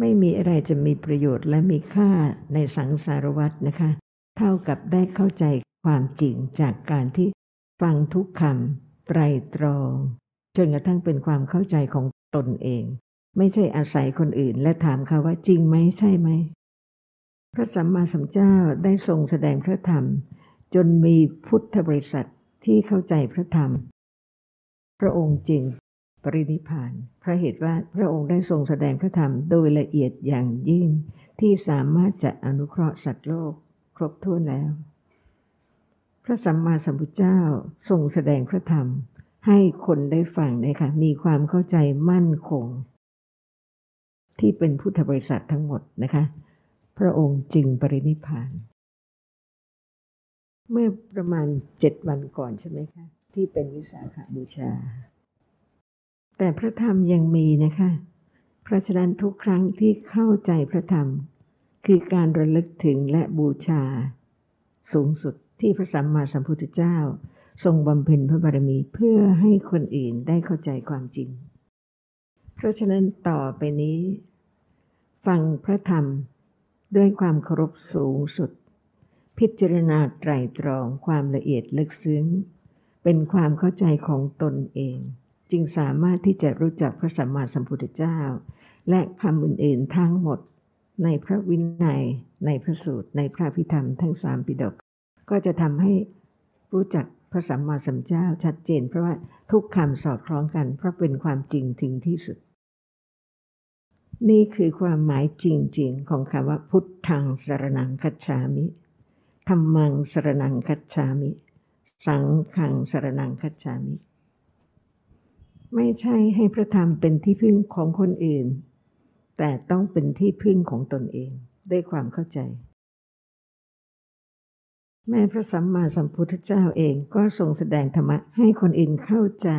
ไม่มีอะไรจะมีประโยชน์และมีค่าในสังสารวัตรนะคะ เท่ากับได้เข้าใจความจริงจากการที่ฟังทุกคำไตรตรองจนกระทั่งเป็นความเข้าใจของตนเอง ไม่ใช่อาศัยคนอื่น และถามเขาว่าจริงไหมใช่ไหม พระสัมมาสัมพุทธเจ้าได้ทรงแสดงพระธรรม จนมีพุทธบริษัทที่เข้าใจพระธรรม พระองค์จริง ปรินิพานเพราะเหตุว่าพระองค์ได้ทรงแสดงพระธรรมโดยละเอียดอย่างยิ่ง ที่สามารถจะอนุเคราะห์สัตว์โลกครบถ้วนแล้ว พระสัมมาสัมพุทธเจ้าทรงแสดงพระธรรม ให้คนได้ฟังนะคะมีความเข้าใจมั่นคง ที่เป็นพุทธบริษัททั้งหมดนะคะ พระองค์จึงปรินิพาน เมื่อประมาณเจ็ดวันก่อนใช่ไหมคะ ที่เป็นวิสาขาบูชา แต่พระธรรมยังมีนะคะ เพราะฉะนั้นทุกครั้งที่เข้าใจพระธรรม คือการระลึกถึงและบูชา สูงสุดที่พระสัมมาสัมพุทธเจ้า ทรงบำเพ็ญพระบารมีเพื่อให้คนอื่นได้เข้าใจความจริง เพราะฉะนั้นต่อไปนี้ ฟังพระธรรมด้วยความเคารพสูงสุด พิจารณาไตรตรองความละเอียดลึกซึ้ง เป็นความเข้าใจของตนเอง จึงสามารถที่จะรู้จักพระสัมมาสัมพุทธเจ้า และคำอื่นๆทั้งหมด ในพระวินัย ในพระสูตร ในพระพิธรรมทั้งสามปิฎกก็จะทำให้รู้จักพระสัมมาสัมพุทธเจ้าชัดเจน เพราะว่าทุกคำสอดคล้องกัน เพราะเป็นความจริงถึงที่สุด นี่คือความหมายจริงๆ ของคำว่า พุทธังสรนังคัจฉามิธรรมังสรนังคัจฉามิ สังขังสรนังคัจฉามิ ไม่ใช่ให้พระธรรมเป็นที่พึ่งของคนอื่น แต่ต้องเป็นที่พึ่งของตนเองด้วยความเข้าใจ แม้พระสัมมาสัมพุทธเจ้าเองก็ทรงแสดงธรรมะให้คนอื่นเข้าใจ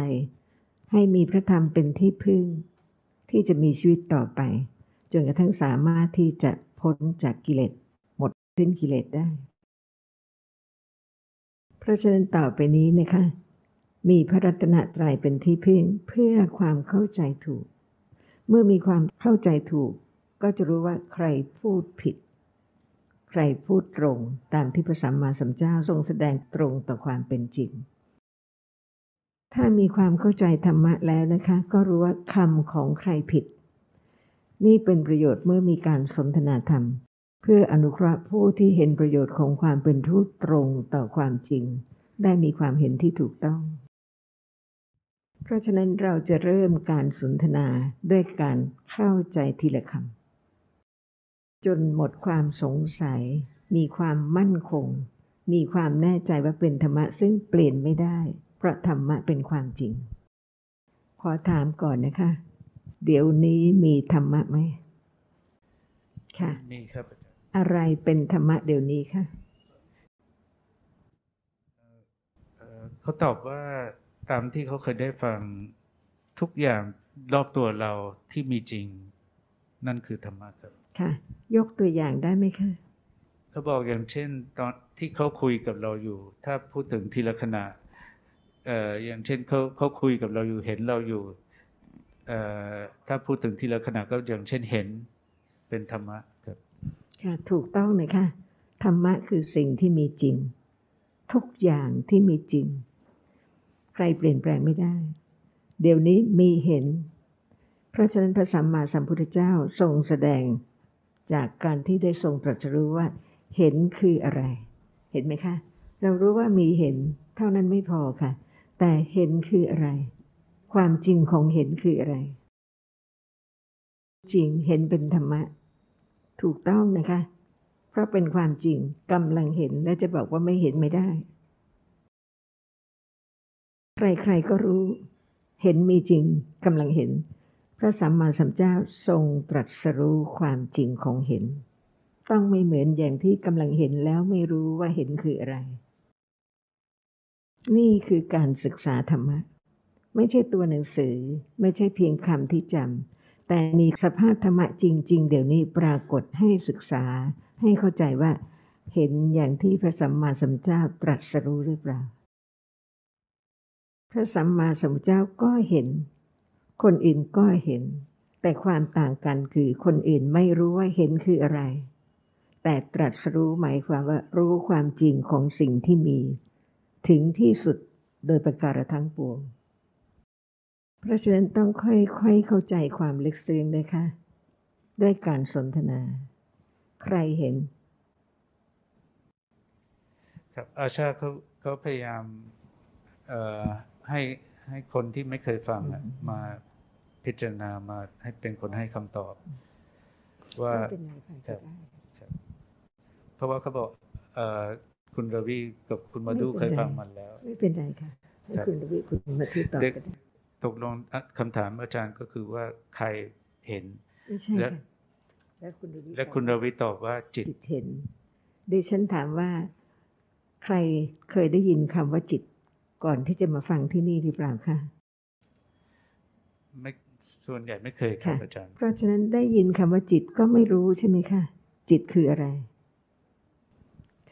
ให้มีพระธรรมเป็นที่พึ่ง ที่จะมีชีวิตต่อไป จนกระทั่งสามารถที่จะพ้นจากกิเลสหมดสิ้นกิเลสได้ เพราะฉะนั้นต่อไปนี้นะคะ มีพระรัตนตรัยเป็นที่พึ่งเพื่อความเข้าใจถูก เมื่อมีความเข้าใจถูก ก็จะรู้ว่าใครพูดผิด ใครพูดตรงตามที่พระสัมมาสัมพุทธเจ้าทรงแสดงตรงต่อความเป็นจริง ถ้ามีความเข้าใจธรรมะแล้วนะคะ ก็รู้ว่าคำของใครผิด นี่เป็นประโยชน์เมื่อมีการสนทนาธรรม เพื่ออนุเคราะห์ผู้ที่เห็นประโยชน์ของความเป็นทูตตรงต่อความจริง ได้มีความเห็นที่ถูกต้อง เพราะฉะนั้นเราจะเริ่มการสนทนาด้วยการเข้าใจทีละคำจนหมดความสงสัย มีความมั่นคง มีความแน่ใจว่าเป็นธรรมะซึ่งเปลี่ยนไม่ได้ เพราะธรรมะเป็นความจริง ขอถามก่อนนะคะ เดี๋ยวนี้มีธรรมะไหมค่ะมีครับอะไรเป็นธรรมะเดี๋ยวนี้คะเขาตอบว่า ตามที่เขาเคยได้ฟังทุกอย่างรอบตัวเราที่มีจริง นั่นคือธรรมะครับ ค่ะ ยกตัวอย่างได้ไหมคะเขาบอกอย่างเช่น ตอนที่เขาคุยกับเราอยู่ ถ้าพูดถึงทีละขณะเอ่ออย่างเช่นเขาเขาคุยกับเราอยู่เห็นเราอยู่เอ่อถ้าพูดถึงทีละขณะก็อย่างเช่นเห็นเป็นธรรมะครับค่ะถูกต้องเลยค่ะธรรมะคือสิ่งที่มีจริง ทุกอย่างที่มีจริง ใครเปลี่ยนแปลงไม่ได้ เดี๋ยวนี้มีเห็น เพราะฉะนั้นพระสัมมาสัมพุทธเจ้าทรงแสดงจากการที่ได้ทรงตรัสรู้ว่า เห็นคืออะไร เห็นไหมคะ เรารู้ว่ามีเห็นเท่านั้นไม่พอค่ะ แต่เห็นคืออะไร ความจริงของเห็นคืออะไร จริงเห็นเป็นธรรมะ ถูกต้องนะคะ เพราะเป็นความจริงกำลังเห็นและจะบอกว่าไม่เห็นไม่ได้ ใครๆก็รู้ เห็นมีจริงกำลังเห็น พระสัมมาสัมพุทธเจ้าทรงตรัสรู้ความจริงของเห็น ต้องไม่เหมือนอย่างที่กำลังเห็นแล้วไม่รู้ว่าเห็นคืออะไร นี่คือการศึกษาธรรมะ ไม่ใช่ตัวหนังสือ ไม่ใช่เพียงคำที่จำแต่มีสภาพธรรมะจริง ๆ เดี๋ยวนี้ปรากฏให้ศึกษา ให้เข้าใจว่า เห็นอย่างที่พระสัมมาสัมพุทธเจ้าตรัสรู้หรือเปล่า ระสัมมาสัมพุทธเจ้าก็เห็น คนอื่นก็เห็น แต่ความต่างกันคือคนอื่นไม่รู้ว่าเห็นคืออะไร แต่ตรัสรู้หมายความว่ารู้ความจริงของสิ่งที่มี ถึงที่สุดโดยประการทั้งปวง เพราะฉะนั้นต้องค่อยๆเข้าใจความลึกซึ้งนะคะ ด้วยการสนทนา ใครเห็น ครับอาชาเขาเขาพยายาม เอ่อ ให้ให้คนที่ไม่เคยฟังอะอืมมาพิจารณามาให้เป็นคนให้คำตอบ ว่าไม่เป็นไรค่ะครัก็บได้เพราะว่าเขาบอกเอ่อคุณรวีกับคุณมาดูไม่เคเป็นยไรฟังมันแล้ว ไม่เป็นไรค่ะให้ครับคุณวิคุณมาที่ตอบเด็กก็ได้ตกลงอะคำถามอาจารย์ก็คือว่าใครเห็นไม่ใช่และค่ะแล้วคุณรวิและคุณรวีตอบว่าจิตจิตเห็นดิฉันถามว่า ใครเคยได้ยินคำว่าจิต ก่อนที่จะมาฟังที่นี่หรือเปล่าคะไม่ส่วนใหญ่ไม่เคยครับค่ะอาจารย์ เพราะฉะนั้นได้ยินคำว่าจิตก็ไม่รู้ใช่ไหมคะจิตคืออะไร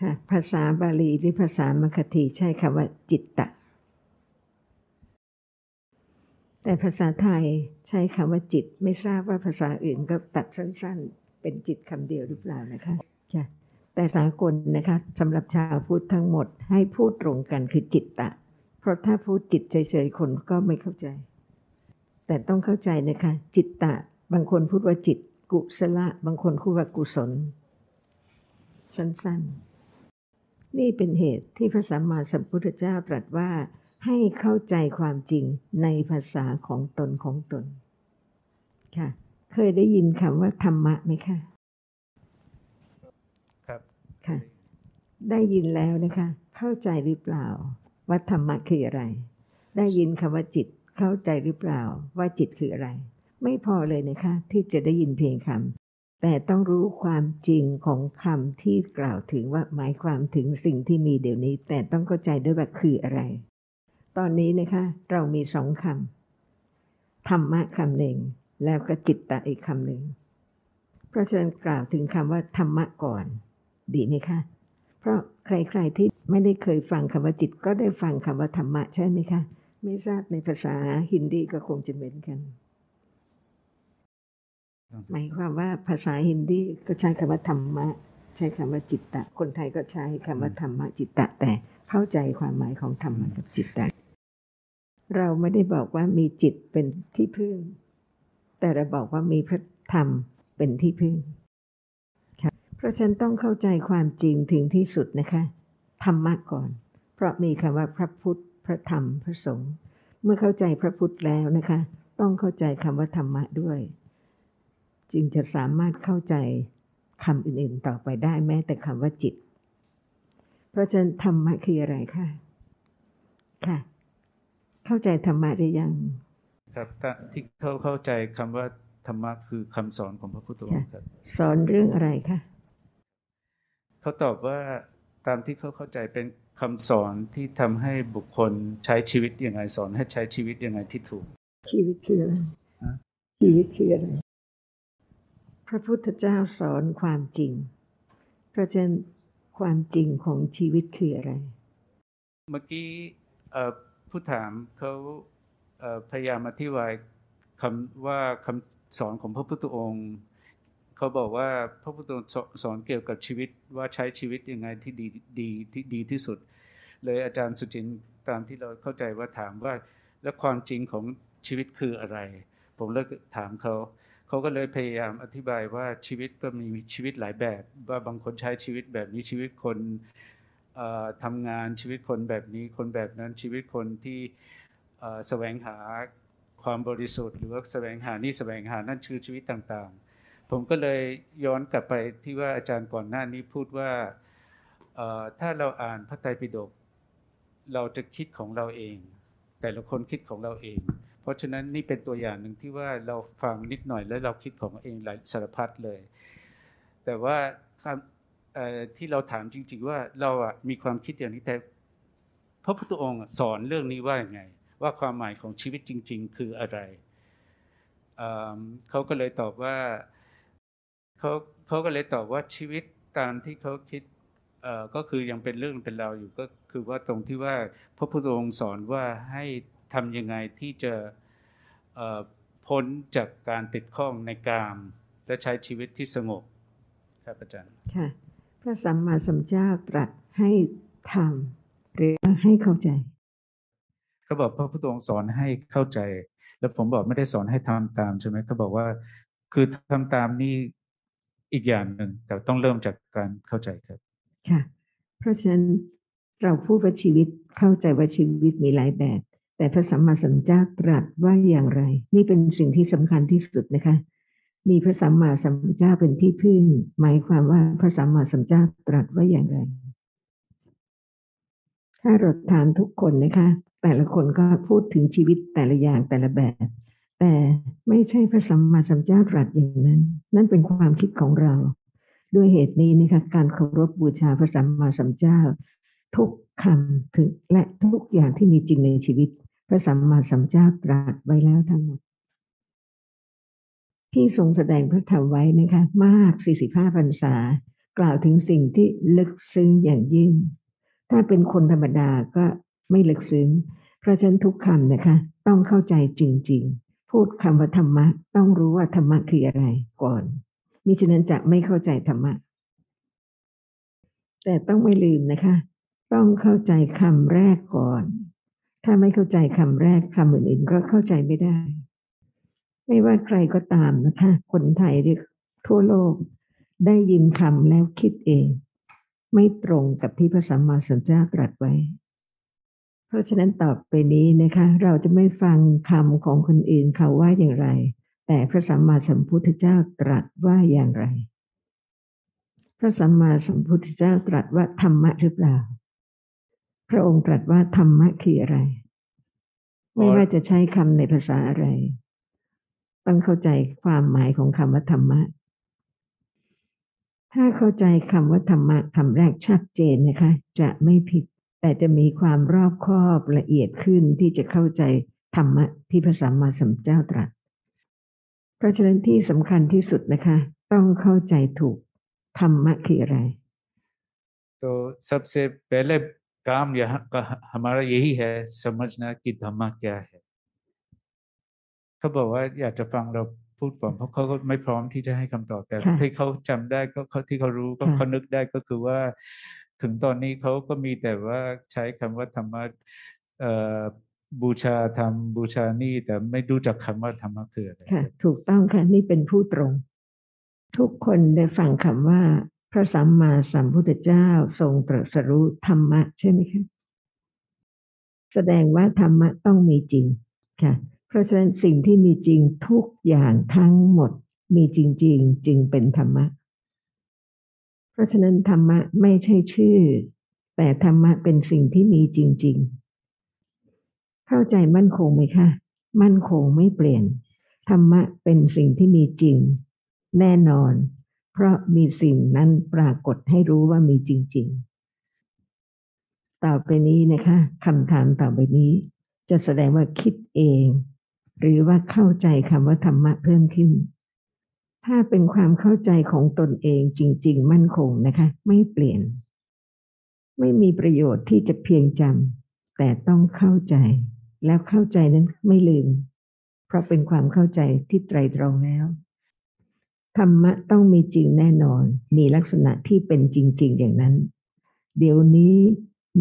ค่ะภาษาบาลีหรือภาษามคธีใช้คำว่าจิตตะ แต่ภาษาไทยใช้คำว่าจิต ไม่ทราบว่าภาษาอื่นก็ตัดสั้น ๆ เป็นจิตคำเดียวหรือเปล่านะคะจ้ะแต่สากลนะคะสำหรับชาวพุทธทั้งหมดให้พูดตรงกันคือจิตตะ เพราะถ้าพูดจิตเฉยๆคนก็ไม่เข้าใจ แต่ต้องเข้าใจนะคะ จิตตะ บางคนพูดว่าจิต กุศลบางคนพูดว่ากุศล สั้นๆ นี่เป็นเหตุที่พระสัมมาสัมพุทธเจ้าตรัสว่าให้เข้าใจความจริงในภาษาของตนของตน ค่ะ เคยได้ยินคำว่าธรรมะไหมคะ ครับ ค่ะ ได้ยินแล้วนะคะ เข้าใจหรือเปล่า ว่าธรรมะคืออะไร ได้ยินคำว่าจิตเข้าใจหรือเปล่าว่าจิตคืออะไร ไม่พอเลยนะคะ ที่จะได้ยินเพียงคำแต่ต้องรู้ความจริงของคำที่กล่าวถึงว่าหมายความถึงสิ่งที่มีเดี๋ยวนี้ แต่ต้องเข้าใจด้วยว่าคืออะไร ตอนนี้นะคะ เรามีสองคำธรรมะคำหนึ่งแล้วก็จิตตะอีกคำหนึ่งเพราะฉะนั้นกล่าวถึงคำว่าธรรมะก่อน ดีไหมคะ เพราะใครๆที่ไม่ได้เคยฟังคำว่าจิตก็ได้ฟังคำว่าธรรมะใช่ไหมคะ ไม่ทราบในภาษาฮินดีก็คงจะเหมือนกัน หมายความว่าภาษาฮินดีก็ใช้คำว่าธรรมะ ใช้คำว่าจิตตะ คนไทยก็ใช้คำว่าธรรมะจิตตะ แต่เข้าใจความหมายของธรรมะกับจิตตะ เราไม่ได้บอกว่ามีจิตเป็นที่พึ่ง แต่เราบอกว่ามีพระธรรมเป็นที่พึ่ง ราะฉะนันต้องเข้าใจความจริงถึงที่สุดนะคะธรรมะก่อน เพราะมีคำว่าพระพุทธ พระธรรม พระสงฆ์เมื่อเข้าใจพระพุทธแล้วนะคะ ต้องเข้าใจคำว่าธรรมะด้วย จึงจะสามารถเข้าใจคำอื่นๆต่อไปได้แม้แต่คำว่าจิต เพราะฉะนั้นธรรมะคืออะไรคะค่ะ เข้าใจธรรมะหรือยัง ครับถ้าที่เขาเข้าใจคำว่าธรรมะคือคำสอนของพระพุทธองค์ครับ สอนเรื่องอะไรคะ เขาตอบว่าตามที่เขาเข้าใจเป็นคำสอนที่ทำให้บุคคลใช้ชีวิตยังไงสอนให้ใช้ชีวิตยังไงที่ถูก ชีวิตคืออะไรฮะชีวิตคืออะไรพระพุทธเจ้าสอนความจริง เพราะฉะนั้นความจริงของชีวิตคืออะไร เมื่อกี้เอ่อผู้ถามเขาเอ่อพยายามอธิบายคำว่าคำสอนของพระพุทธองค์ เขาบอกว่าพระพุทธองค์สอนเกี่ยวกับชีวิตว่าใช้ชีวิตยังไงที่ดีดีที่ดีที่สุด เลยอาจารย์สุจินต์ตามที่เราเข้าใจว่าถามว่า แล้วความจริงของชีวิตคืออะไร ผมเลยถามเขาเขาก็เลยพยายามอธิบายว่าชีวิตก็มีชีวิตหลายแบบ ว่าบางคนใช้ชีวิตแบบนี้ชีวิตคนเอ่อทำงานชีวิตคนแบบนี้คนแบบนั้นชีวิตคนที่แสวงหาความบริสุทธิ์ หรือว่าแสวงหานี่แสวงหานั่นคือชีวิตต่างๆ ผมก็เลยย้อนกลับไปที่ว่าอาจารย์ก่อนหน้านี้พูดว่าถ้าเราอ่านพระไตรปิฎกเราจะคิดของเราเอง แต่ละคนคิดของเราเอง เพราะฉะนั้นนี่เป็นตัวอย่างหนึ่งที่ว่าเราฟังนิดหน่อยแล้วเราคิดของเราเองหลายสารพัดเลย แต่ว่าที่เราถามจริง ๆ ว่าเราอะมีความคิดอย่างนี้แต่พระพุทธองค์สอนเรื่องนี้ว่าอย่างไง ว่าความหมายของชีวิตจริง ๆ คืออะไรเขาก็เลยตอบว่า เขาเขาก็เลยตอบว่าชีวิตตามที่เขาคิดเอ่อก็คือยังเป็นเรื่องเป็นราวอยู่ก็คือว่าตรงที่ว่าพระพุทธองค์สอนว่าให้ทำยังไงที่จะเอ่อพ้นจากการติดข้องในกามและใช้ชีวิตที่สงบครับอาจารย์ค่ะพระสัมมาสัมพุทธเจ้าตรัสให้ทำหรือให้เข้าใจเขาบอกพระพุทธองค์สอนให้เข้าใจ แล้วผมบอกไม่ได้สอนให้ทำตามใช่ไหมเขาบอกว่า คือทำตามนี่ อีกอย่างหนึ่งแต่ต้องเริ่มจากการเข้าใจครับ ค่ะ เพราะฉะนั้นเราพูดว่าชีวิตเข้าใจว่าชีวิตมีหลายแบบ แต่พระสัมมาสัมพุทธเจ้าตรัสว่าอย่างไร นี่เป็นสิ่งที่สำคัญที่สุดนะคะ มีพระสัมมาสัมพุทธเจ้าเป็นที่พึ่ง หมายความว่าพระสัมมาสัมพุทธเจ้าตรัสว่าอย่างไร ถ้าเราถามทุกคนนะคะ แต่ละคนก็พูดถึงชีวิตแต่ละอย่างแต่ละแบบ แต่ไม่ใช่พระสัมมาสัมพุทธเจ้าตรัสอย่างนั้น นั่นเป็นความคิดของเรา ด้วยเหตุนี้นะคะการเคารพบูชาพระสัมมาสัมพุทธเจ้า ทุกคำถึงและทุกอย่างที่มีจริงในชีวิต พระสัมมาสัมพุทธเจ้าตรัสไว้แล้วทั้งหมด ที่ทรงแสดงพระธรรมไว้นะคะ มาก 45พรรษากล่าวถึงสิ่งที่ลึกซึ้งอย่างยิ่ง ถ้าเป็นคนธรรมดาก็ไม่ลึกซึ้ง เพราะฉะนั้นทุกคำนะคะ ต้องเข้าใจจริง ๆ พูดคำว่าธรรมะ ต้องรู้ว่าธรรมะคืออะไรก่อน มิฉะนั้นจะไม่เข้าใจธรรมะ แต่ต้องไม่ลืมนะคะ ต้องเข้าใจคำแรกก่อน ถ้าไม่เข้าใจคำแรกคำอื่นๆก็เข้าใจไม่ได้ ไม่ว่าใครก็ตามนะคะ คนไทยหรือทั่วโลกได้ยินคำแล้วคิดเอง ไม่ตรงกับที่พระสัมมาสัมพุทธเจ้าตรัสไว้ ราะฉะนั้นต่อไปนี้นะคะ เราจะไม่ฟังคำของคนอื่นเขาว่าอย่างไร แต่พระสัมมาสัมพุทธเจ้าตรัสว่าอย่างไร พระสัมมาสัมพุทธเจ้าตรัสว่าธรรมะหรือเปล่า พระองค์ตรัสว่าธรรมะคืออะไร ไม่ว่าจะใช้คำในภาษาอะไร ต้องเข้าใจความหมายของคำว่าธรรมะ ถ้าเข้าใจคำว่าธรรมะคำแรกชัดเจนนะคะ จะไม่ผิด แต่จะมีความรอบคอบละเอียดขึ้นที่จะเข้าใจธรรมะที่พระสัมมาสัมพุทธเจ้าตรัส เพราะฉะนั้นที่สำคัญที่สุดนะคะ ต้องเข้าใจถูกธรรมะคืออะไร तो सबसे पहले काम यहाँ का हमारा यही है समझना कि धम्मा क्या है เขาบอกว่าอยากจะฟังเราพูดก่อนเพราะเขาก็ไม่พร้อมที่จะให้คำตอบแต่ ค่ะ ที่เขาจำได้ก็เขาที่เขารู้ก็ ค่ะ เขานึกได้ก็คือว่า ถึงตอนนี้เขาก็มีแต่ว่าใช้คำว่าธรรมะบูชาธรรมบูชานี่แต่ไม่รู้จักคำว่าธรรมะคืออะไรค่ะ ถูกต้องค่ะนี่เป็นผู้ตรง ทุกคนได้ฟังคำว่า พระสัมมาสัมพุทธเจ้าทรงตรัสรู้ธรรมะใช่ไหมคะแสดงว่าธรรมะต้องมีจริงค่ะ เพราะฉะนั้นสิ่งที่มีจริงทุกอย่างทั้งหมดมีจริง ๆ จึงเป็นธรรมะ เพราะฉะนั้นธรรมะไม่ใช่ชื่อ แต่ธรรมะเป็นสิ่งที่มีจริง ๆ เข้าใจมั่นคงไหมคะ มั่นคงไม่เปลี่ยน ธรรมะเป็นสิ่งที่มีจริง แน่นอน เพราะมีสิ่งนั้นปรากฏให้รู้ว่ามีจริง ๆ ต่อไปนี้นะคะคำถามต่อไปนี้ จะแสดงว่าคิดเอง หรือว่าเข้าใจคำว่าธรรมะเพิ่มขึ้น ถ้าเป็นความเข้าใจของตนเองจริง ๆ มั่นคงนะคะ ไม่เปลี่ยน ไม่มีประโยชน์ที่จะเพียงจำแต่ต้องเข้าใจ แล้วเข้าใจนั้นไม่ลืม เพราะเป็นความเข้าใจที่ไตรตรองแล้วธรรมะต้องมีจริงแน่นอน มีลักษณะที่เป็นจริง ๆ อย่างนั้น เดี๋ยวนี้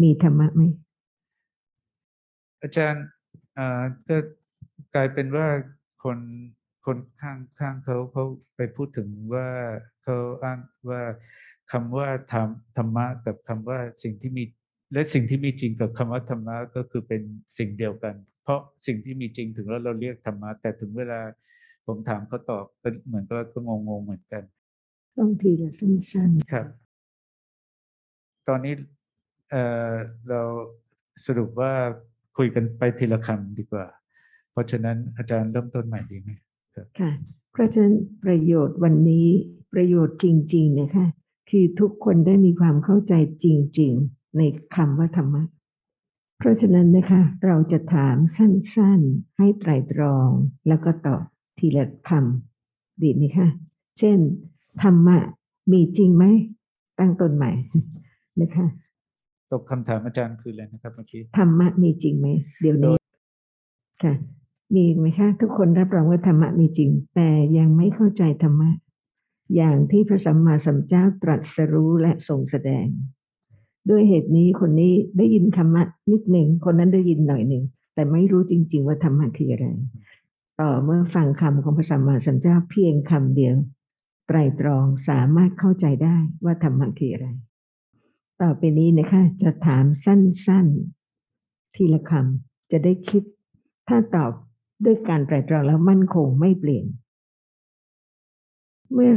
มีธรรมะไหมอาจารย์อ่าก็กลายเป็นว่าคน คนข้างข้างเขาเขาไปพูดถึงว่าเขาอ้างว่าคำว่าธรรมธรรมะกับคำว่าสิ่งที่มีและสิ่งที่มีจริงกับคำว่าธรรมะก็คือเป็นสิ่งเดียวกัน เพราะสิ่งที่มีจริงถึงแล้วเราเรียกธรรมะแต่ถึงเวลาผมถามเขาตอบก็เหมือนก็ก็งงๆเหมือนกันต้องทีละสั้นครับ ตอนนี้เอ่อเราสรุปว่าคุยกันไปทีละคำดีกว่า เพราะฉะนั้นอาจารย์เริ่มต้นใหม่ดีไหมๆ ค่ะเพราะฉะนั้นประโยชน์วันนี้ประโยชน์จริง ๆ นะคะ คือทุกคนได้มีความเข้าใจจริง ๆ ในคำว่าธรรมะ เพราะฉะนั้นนะคะ เราจะถามสั้นๆ ให้ไตรตรอง แล้วก็ตอบทีละคำดีไหมคะเช่น ธรรมะมีจริงไหม ตั้งต้นใหม่นะคะตกคำถามอาจารย์คืออะไรนะครับเมื่อกี้ธรรมะมีจริงไหมเดี๋ยวนี้ค่ะ มีไหมคะทุกคนรับรองว่าธรรมะมีจริง แต่ยังไม่เข้าใจธรรมะ อย่างที่พระสัมมาสัมพุทธเจ้าตรัสรู้และทรงแสดง ด้วยเหตุนี้คนนี้ได้ยินธรรมะนิดหนึ่งคนนั้นได้ยินหน่อยหนึ่งแต่ไม่รู้จริง ๆ ว่าธรรมะคืออะไร ต่อเมื่อฟังคำของพระสัมมาสัมพุทธเจ้าเพียงคำเดียว ไตรตรองสามารถเข้าใจได้ว่าธรรมะคืออะไร ต่อไปนี้นะคะ จะถามสั้นๆ ทีละคำจะได้คิด ถ้าตอบ ด้วยการไตรตรองแล้วมั่นคงไม่เปลี่ยน เมื่อ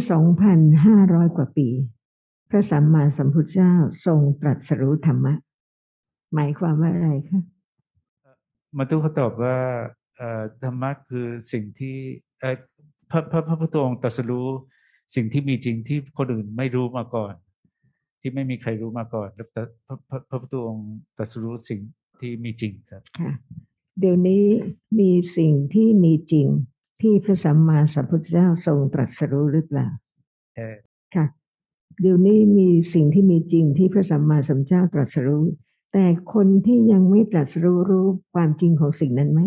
2,500 กว่าปี พระสัมมาสัมพุทธเจ้าทรงตรัสรู้ธรรมะ หมายความว่าอะไรคะมาตุเขาตอบว่าเอ่อธรรมะคือสิ่งที่เอ่อพระพระพระพุทธองค์ตรัสรู้สิ่งที่มีจริงที่คนอื่นไม่รู้มาก่อน ที่ไม่มีใครรู้มาก่อนแล้วพระพระพระพระพุทธองค์ตรัสรู้สิ่งที่มีจริงครับค่ะ เดี๋ยวนี้มีสิ่งที่มีจริงที่พระสัมมาสัมพุทธเจ้าทรงตรัสรู้หรือเปล่าเออค่ะ เดี๋ยวนี้มีสิ่งที่มีจริงที่พระสัมมาสัมพุทธเจ้าตรัสรู้ แต่คนที่ยังไม่ตรัสรู้รู้ความจริงของสิ่งนั้นไหม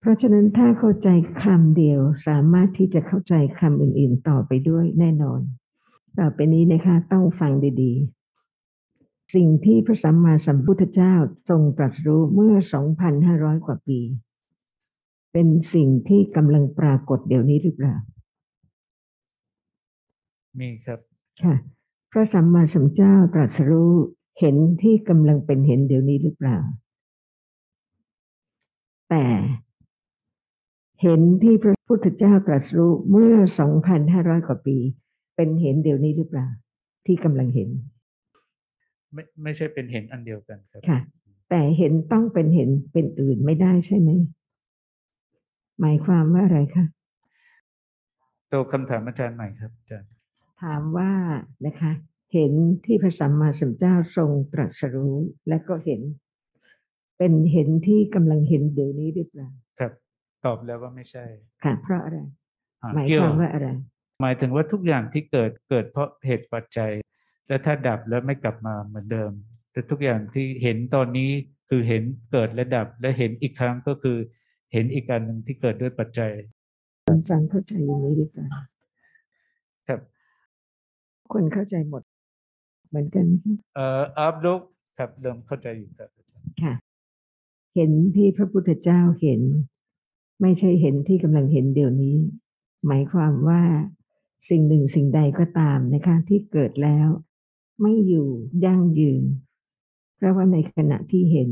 เพราะฉะนั้นถ้าเข้าใจคำเดียวสามารถที่จะเข้าใจคำอื่น ๆ ต่อไปด้วยแน่นอน ต่อไปนี้นะคะต้องฟังดีๆ สิ่งที่พระสัมมาสัมพุทธเจ้าทรงตรัสรู้เมื่อ 2,500 กว่าปี เป็นสิ่งที่กำลังปรากฏเดี๋ยวนี้หรือเปล่า มีครับ ค่ะ พระสัมมาสัมพุทธเจ้าตรัสรู้เห็นที่กำลังเป็นเห็นเดี๋ยวนี้หรือเปล่า แต่เห็นที่พระพุทธเจ้าตรัสรู้เมื่อ 2,500 กว่าปี เป็นเห็นเดี๋ยวนี้หรือเปล่า ที่กำลังเห็น ไม่ไม่ใช่เป็นเห็นอันเดียวกันครับค่ะ แต่เห็นต้องเป็นเห็นเป็นอื่นไม่ได้ใช่ไหมหมายความว่าอะไรคะตัวคำถามอาจารย์ใหม่ครับอาจารย์ถามว่านะคะ เห็นที่พระสัมมาสัมพุทธเจ้าทรงตรัสรู้และก็เห็น เป็นเห็นที่กำลังเห็นเดี๋ยวนี้หรือเปล่าครับ ตอบแล้วว่าไม่ใช่ ค่ะ เพราะอะไรอ่หมายเกี่ความว่าอะไร หมายถึงว่าทุกอย่างที่เกิดเกิดเพราะเหตุปัจจัย และถ้าดับแล้วไม่กลับมาเหมือนเดิม แต่ทุกอย่างที่เห็นตอนนี้คือเห็นเกิดและดับ และเห็นอีกครั้งก็คือ เห็นอีกการหนึ่งที่เกิดด้วยปัจจัยฟังเข้าใจอย่างนี้หรือเปล่าครับ คนเข้าใจหมด เหมือนกันไหมคะเอ่ออัพลุกครับเริ่มเข้าใจอยู่ครับอาจารย์ค่ะ เห็นที่พระพุทธเจ้าเห็น ไม่ใช่เห็นที่กำลังเห็นเดี๋ยวนี้ หมายความว่าสิ่งหนึ่งสิ่งใดก็ตามนะคะ ที่เกิดแล้ว ไม่อยู่ยั่งยืน เพราะว่าในขณะที่เห็น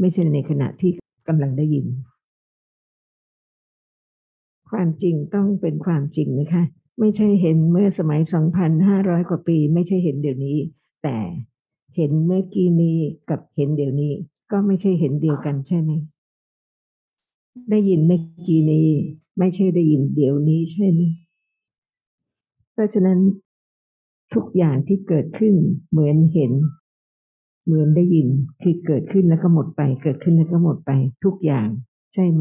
ไม่ใช่ในขณะที่กำลังได้ยิน ความจริงต้องเป็นความจริงนะคะ ไม่ใช่เห็นเมื่อสมัย 2,500 กว่าปี ไม่ใช่เห็นเดี๋ยวนี้ แต่เห็นเมื่อกี้นี้กับเห็นเดี๋ยวนี้ ก็ไม่ใช่เห็นเดียวกันใช่ไหมได้ยินเมื่อกี้นี้ ไม่ใช่ได้ยินเดี๋ยวนี้ใช่ไหมเพราะฉะนั้น ทุกอย่างที่เกิดขึ้นเหมือนเห็น เหมือนได้ยินคือเกิดขึ้นแล้วก็หมดไป เกิดขึ้นแล้วก็หมดไป ทุกอย่าง ใช่ไหม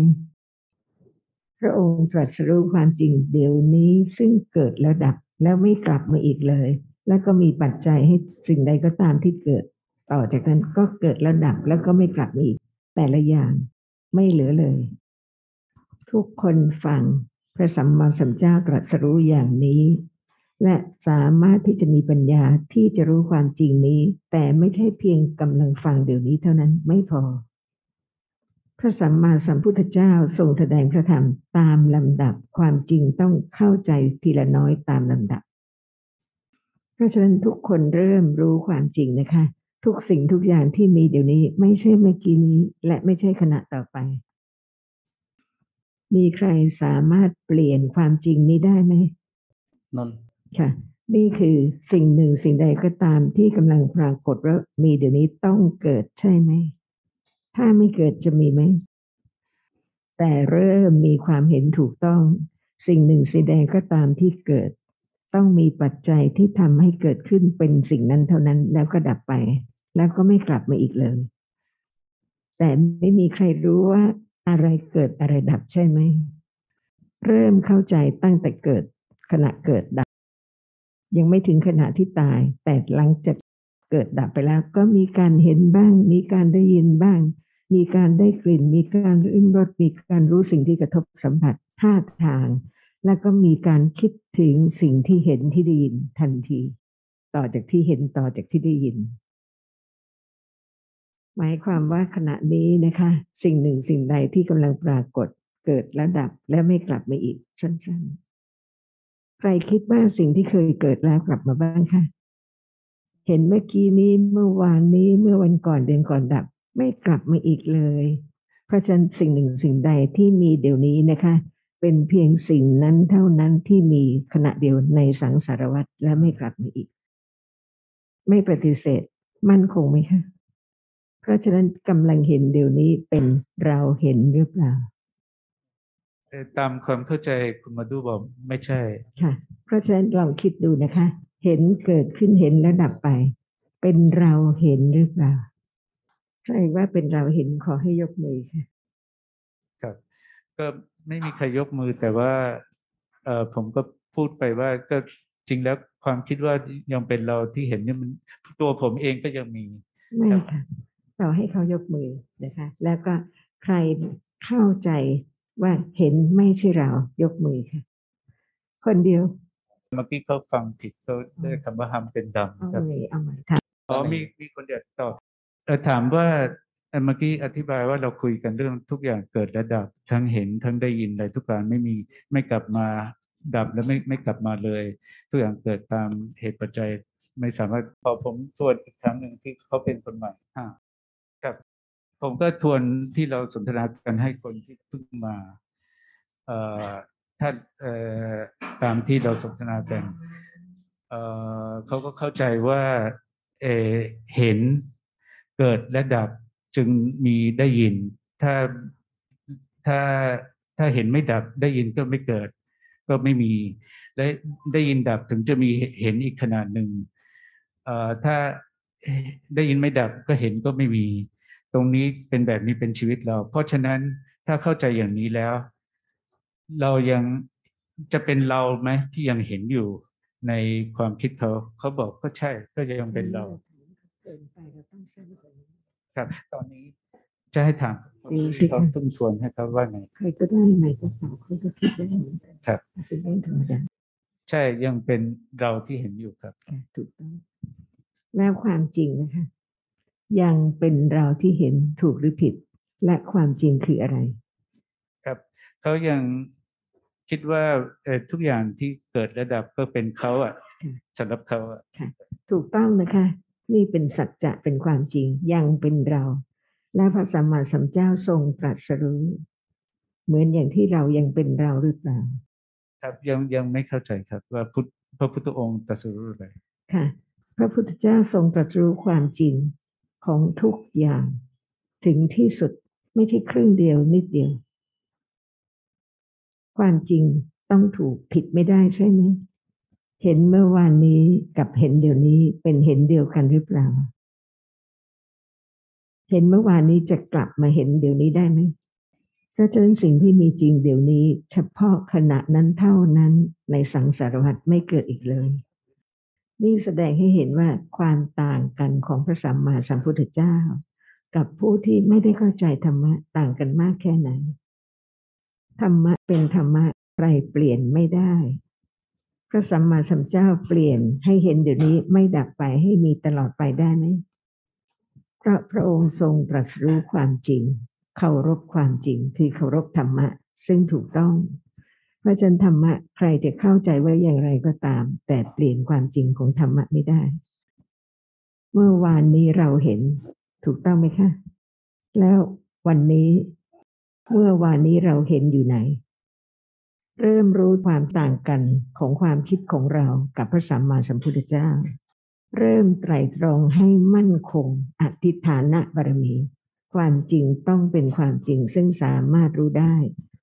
พระองค์ตรัสรู้ความจริงเดี๋ยวนี้ซึ่งเกิดแล้วดับแล้วไม่กลับมาอีกเลย แล้วก็มีปัจจัยให้สิ่งใดก็ตามที่เกิด ต่อจากนั้นก็เกิดแล้วดับแล้วก็ไม่กลับมาอีก แต่ละอย่างไม่เหลือเลย ทุกคนฟังพระสัมมาสัมพุทธเจ้าตรัสรู้อย่างนี้ และสามารถที่จะมีปัญญาที่จะรู้ความจริงนี้ แต่ไม่ใช่เพียงกำลังฟังเดี๋ยวนี้เท่านั้นไม่พอ พระสัมมาสัมพุทธเจ้าทรงแสดงพระธรรมตามลำดับความจริงต้องเข้าใจทีละน้อยตามลำดับ เพราะฉะนั้นทุกคนเริ่มรู้ความจริงนะคะ ทุกสิ่งทุกอย่างที่มีเดี๋ยวนี้ไม่ใช่เมื่อกี้นี้ และไม่ใช่ขณะต่อไป มีใครสามารถเปลี่ยนความจริงนี้ได้ไหมนนท์ ค่ะ นี่คือสิ่งหนึ่งสิ่งใดก็ตามที่กำลังปรากฏว่ามีเดี๋ยวนี้ต้องเกิดใช่ไหม ถ้าไม่เกิดจะมีไหม แต่เริ่มมีความเห็นถูกต้อง สิ่งหนึ่งสิ่งใดก็ตามที่เกิด ต้องมีปัจจัยที่ทำให้เกิดขึ้นเป็นสิ่งนั้นเท่านั้นแล้วก็ดับไป แล้วก็ไม่กลับมาอีกเลย แต่ไม่มีใครรู้ว่าอะไรเกิดอะไรดับใช่ไหม เริ่มเข้าใจตั้งแต่เกิดขณะเกิดดับ ยังไม่ถึงขณะที่ตาย แต่หลังจากเกิดดับไปแล้ว ก็มีการเห็นบ้าง มีการได้ยินบ้าง มีการได้กลิ่น มีการริมรสมีการรู้สิ่งที่กระทบสัมผัสท่าทาง แล้วก็มีการคิดถึงสิ่งที่เห็นที่ได้ยินทันที ต่อจากที่เห็นต่อจากที่ได้ยิน หมายความว่าขณะนี้นะคะ สิ่งหนึ่งสิ่งใดที่กำลังปรากฏเกิดและดับและไม่กลับมาอีกสั้นๆ ใครคิดว่าสิ่งที่เคยเกิดแล้วกลับมาบ้างคะเห็นเมื่อกี้นี้เมื่อวานนี้เมื่อวันก่อนเดือนก่อนดับ ไม่กลับมาอีกเลย เพราะฉะนั้นสิ่งหนึ่งสิ่งใดที่มีเดี๋ยวนี้นะคะ เป็นเพียงสิ่งนั้นเท่านั้นที่มีขณะเดียวในสังสารวัตรและไม่กลับมาอีก ไม่ปฏิเสธ มั่นคงไหมคะ เพราะฉะนั้นกำลังเห็นเดี๋ยวนี้เป็นเราเห็นหรือเปล่า ตามความเข้าใจคุณมาดูบอกไม่ใช่ ค่ะ เพราะฉะนั้นลองคิดดูนะคะ เห็นเกิดขึ้นเห็นแล้วดับไป เป็นเราเห็นหรือเปล่าใครว่าเป็นเราเห็นขอให้ยกมือค่ะครับก็ไม่มีใครยกมือแต่ว่าเออผมก็พูดไปว่าก็จริงแล้วความคิดว่ายังเป็นเราที่เห็นเนี่ยมันตัวผมเองก็ยังมีไม่ค่ะเราให้เขายกมือนะคะ แล้วก็ใครเข้าใจ ว่าเห็นไม่ใช่เรายกมือค่ะ คนเดียว เมื่อกี้เขาฟังผิดเขาได้คำว่าฮัมเป็นดำเอาครับใหม่เอาใหม่ค่ะอ๋อมีมีคนเดียวตอบเออถามว่าเอ่อเมื่อกี้อธิบายว่าเราคุยกันเรื่องทุกอย่างเกิดและดับ ทั้งเห็นทั้งได้ยินอะไรทุกการไม่มีไม่กลับมาดับและไม่ไม่กลับมาเลย ทุกอย่างเกิดตามเหตุปัจจัยไม่สามารถพอผมทวนอีกครั้งหนึ่งที่เขาเป็นคนใหม่อ่าครับ ผมก็ทวนที่เราสนทนากันให้คนที่เพิ่งมาถ้าตามที่เราสนทนากันเเขาก็เข้าใจว่าเเห็นเกิดและดับจึงมีได้ยิน ถ้าถ้าถ้าเห็นไม่ดับได้ยินก็ไม่เกิด ก็ไม่มีและได้ยินดับถึงจะมีเห็นอีกขนาดหนึ่งถ้าได้ยินไม่ดับก็เห็นก็ไม่มี ตรงนี้เป็นแบบนี้เป็นชีวิตเรา เพราะฉะนั้นถ้าเข้าใจอย่างนี้แล้ว เรายังจะเป็นเราไหมที่ยังเห็นอยู่ในความคิดเขาเขาบอกก็ใช่ก็จะยังเป็นเราเกินไปเราต้องสั้นกว่านี้ครับตอนนี้จะให้ถามดีสิเขาตุ้งชวนให้เขาว่าไงใครก็ได้ใหม่ก็สาวคนก็คิดได้เหมือนกันครับเป็นเรื่องธรรมดาใช่ยังเป็นเราที่เห็นอยู่ครับค่ะถูกต้องแล้วความจริงนะคะ ยังเป็นเราที่เห็นถูกหรือผิด และความจริงคืออะไร ครับเขายังคิดว่าเออทุกอย่างที่เกิดระดับก็เป็นเขาอะค่ะสำหรับเขาอะถูกต้องนะคะ นี่เป็นสัจจะเป็นความจริงยังเป็นเรา และพระสัมมาสัมพุทธเจ้าทรงตรัสรู้ เหมือนอย่างที่เรายังเป็นเราหรือเปล่า ครับยังยังไม่เข้าใจครับ ว่าพุทธพระพุทธองค์ตรัสรู้อะไรค่ะ พระพุทธเจ้าทรงตรัสรู้ความจริง ของทุกอย่าง ถึงที่สุดไม่ใช่ครึ่งเดียวนิดเดียว ความจริงต้องถูกผิดไม่ได้ใช่ไหมเห็นเมื่อวานนี้กับเห็นเดี๋ยวนี้เป็นเห็นเดียวกันหรือเปล่า เห็นเมื่อวานนี้จะกลับมาเห็นเดี๋ยวนี้ได้ไหมเพราะฉะนั้นสิ่งที่มีจริงเดี๋ยวนี้ เฉพาะขณะนั้นเท่านั้นในสังสารวัฏไม่เกิดอีกเลย นี่แสดงให้เห็นว่าความต่างกันของพระสัมมาสัมพุทธเจ้า กับผู้ที่ไม่ได้เข้าใจธรรมะต่างกันมากแค่ไหน ธรรมะเป็นธรรมะใครเปลี่ยนไม่ได้ พระสัมมาสัมพุทธเจ้าเปลี่ยนให้เห็นเดี๋ยวนี้ไม่ดับไปให้มีตลอดไปได้ไหมเพราะพระองค์ทรงตรัสรู้ความจริงเคารพความจริงคือเคารพธรรมะ ซึ่งถูกต้อง เพราะฉะนั้นธรรมะใครจะเข้าใจว่าอย่างไรก็ตาม แต่เปลี่ยนความจริงของธรรมะไม่ได้ เมื่อวานนี้เราเห็นถูกต้องไหมคะ แล้ววันนี้เมื่อวานนี้เราเห็นอยู่ไหน เริ่มรู้ความต่างกันของความคิดของเรากับพระสัมมาสัมพุทธเจ้า เริ่มไตรตรองให้มั่นคงอธิฐานะบารมี ความจริงต้องเป็นความจริงซึ่งสามารถรู้ได้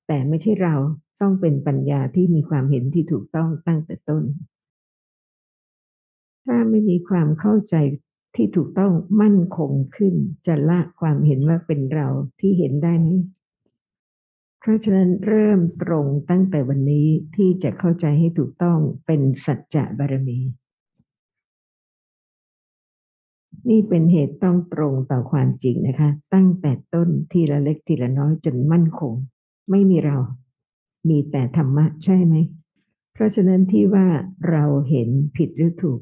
แต่ไม่ใช่เรา ต้องเป็นปัญญาที่มีความเห็นที่ถูกต้องตั้งแต่ต้น ถ้าไม่มีความเข้าใจที่ถูกต้องมั่นคงขึ้น จะละความเห็นว่าเป็นเราที่เห็นได้ไหมเพราะฉะนั้นเริ่มตรงตั้งแต่วันนี้ที่จะเข้าใจให้ถูกต้องเป็นสัจจะบารมี นี่เป็นเหตุต้องตรงต่อความจริงนะคะ ตั้งแต่ต้นทีละเล็กทีละน้อยจนมั่นคง ไม่มีเรา มีแต่ธรรมะใช่ไหม เพราะฉะนั้นที่ว่าเราเห็นผิดหรือถูก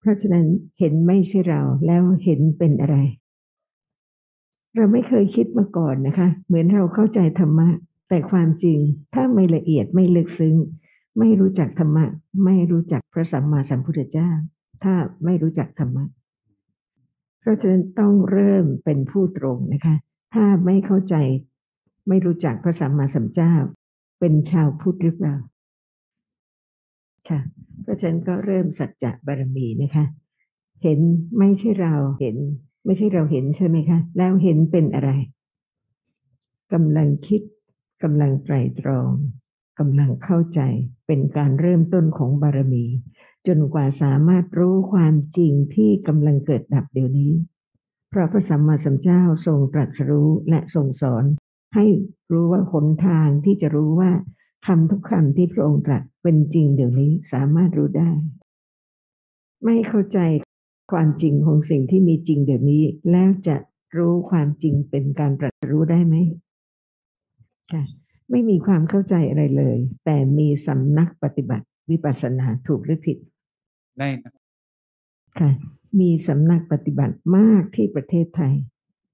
เพราะฉะนั้นเห็นไม่ใช่เราแล้วเห็นเป็นอะไร เราไม่เคยคิดมาก่อนนะคะ เหมือนเราเข้าใจธรรมะ แต่ความจริงถ้าไม่ละเอียดไม่ลึกซึ้ง ไม่รู้จักธรรมะ ไม่รู้จักพระสัมมาสัมพุทธเจ้า ถ้าไม่รู้จักธรรมะ เพราะฉะนั้นต้องเริ่มเป็นผู้ตรงนะคะ ถ้าไม่เข้าใจไม่รู้จักพระสัมมาสัมพุทธเจ้า เป็นชาวพุทธหรือเปล่า ค่ะ เพราะฉะนั้นก็เริ่มสัจจะบารมีนะคะ เห็นไม่ใช่เราเห็น ไม่ใช่เราเห็นใช่ไหมคะ แล้วเห็นเป็นอะไรกำลังคิดกำลังไตรตรองกำลังเข้าใจเป็นการเริ่มต้นของบารมี จนกว่าสามารถรู้ความจริงที่กำลังเกิดดับเดี๋ยวนี้ เพราะพระสัมมาสัมพุทธเจ้าทรงตรัสรู้และทรงสอน ให้รู้ว่าหนทางที่จะรู้ว่าคำทุกคำที่พระองค์ตรัสเป็นจริงเดี๋ยวนี้สามารถรู้ได้ ไม่เข้าใจความจริงของสิ่งที่มีจริงเดี๋ยวนี้ แล้วจะรู้ความจริงเป็นการตรัสรู้ได้ไหมค่ะไม่มีความเข้าใจอะไรเลย แต่มีสำนักปฏิบัติวิปัสสนาถูกหรือผิดได้นะค่ะ มีสำนักปฏิบัติมากที่ประเทศไทย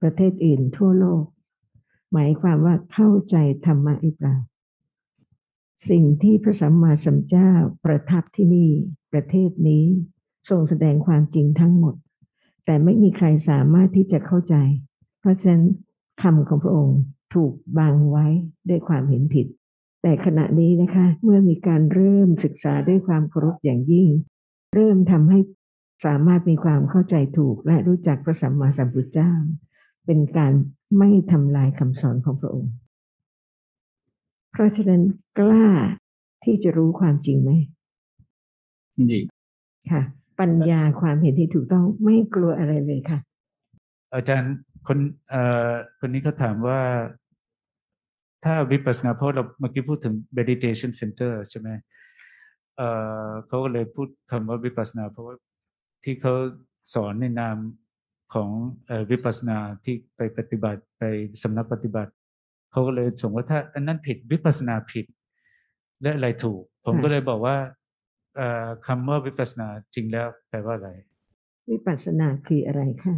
ประเทศอื่นทั่วโลก หมายความว่าเข้าใจธรรมะหรือเปล่า สิ่งที่พระสัมมาสัมพุทธเจ้าประทับที่นี่ ประเทศนี้ทรงแสดงความจริงทั้งหมด แต่ไม่มีใครสามารถที่จะเข้าใจ เพราะฉะนั้นคำของพระองค์ถูกบังไว้ด้วยความเห็นผิด แต่ขณะนี้นะคะ เมื่อมีการเริ่มศึกษาด้วยความเคารพอย่างยิ่ง เริ่มทำให้สามารถมีความเข้าใจถูกและรู้จักพระสัมมาสัมพุทธเจ้า เป็นการ ไม่ทำลายคำสอนของพระองค์ เพราะฉะนั้นกล้าที่จะรู้ความจริงไหมดีค่ะ ปัญญาความเห็นที่ถูกต้องไม่กลัวอะไรเลยค่ะ อาจารย์คนเอ่อคนนี้เขาถามว่าถ้าวิปัสสนาเพราะเราเมื่อกี้พูดถึง meditation center ใช่ไหมเอ่อเขาก็เลยพูดคำว่าวิปัสสนาเพราะว่าที่เขาสอนในนาม ของเอ่อวิปัสสนาที่ไปปฏิบัติไปสำนักปฏิบัติเขาก็เลยส่งว่าถ้าอันนั้นผิดวิปัสสนาผิด และอะไรถูก ผมค่ะก็เลยบอกว่าเอ่อคำว่าวิปัสสนาจริงแล้วแปลว่าอะไร วิปัสสนาคืออะไรค่ะ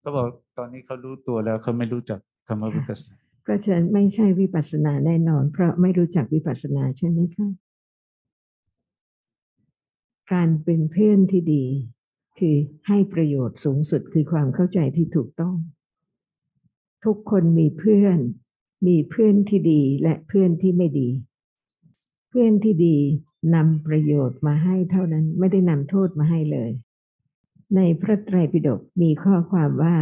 เขาบอกตอนนี้เขารู้ตัวแล้วเขาไม่รู้จักคำว่าวิปัสสนาเพราะฉะนั้นไม่ใช่วิปัสสนาแน่นอน เพราะไม่รู้จักวิปัสสนาใช่ไหมคะการเป็นเพื่อนที่ดี คือให้ประโยชน์สูงสุดคือความเข้าใจที่ถูกต้อง ทุกคนมีเพื่อน มีเพื่อนที่ดีและเพื่อนที่ไม่ดี เพื่อนที่ดีนำประโยชน์มาให้เท่านั้นไม่ได้นำโทษมาให้เลย ในพระไตรปิฎกมีข้อความว่า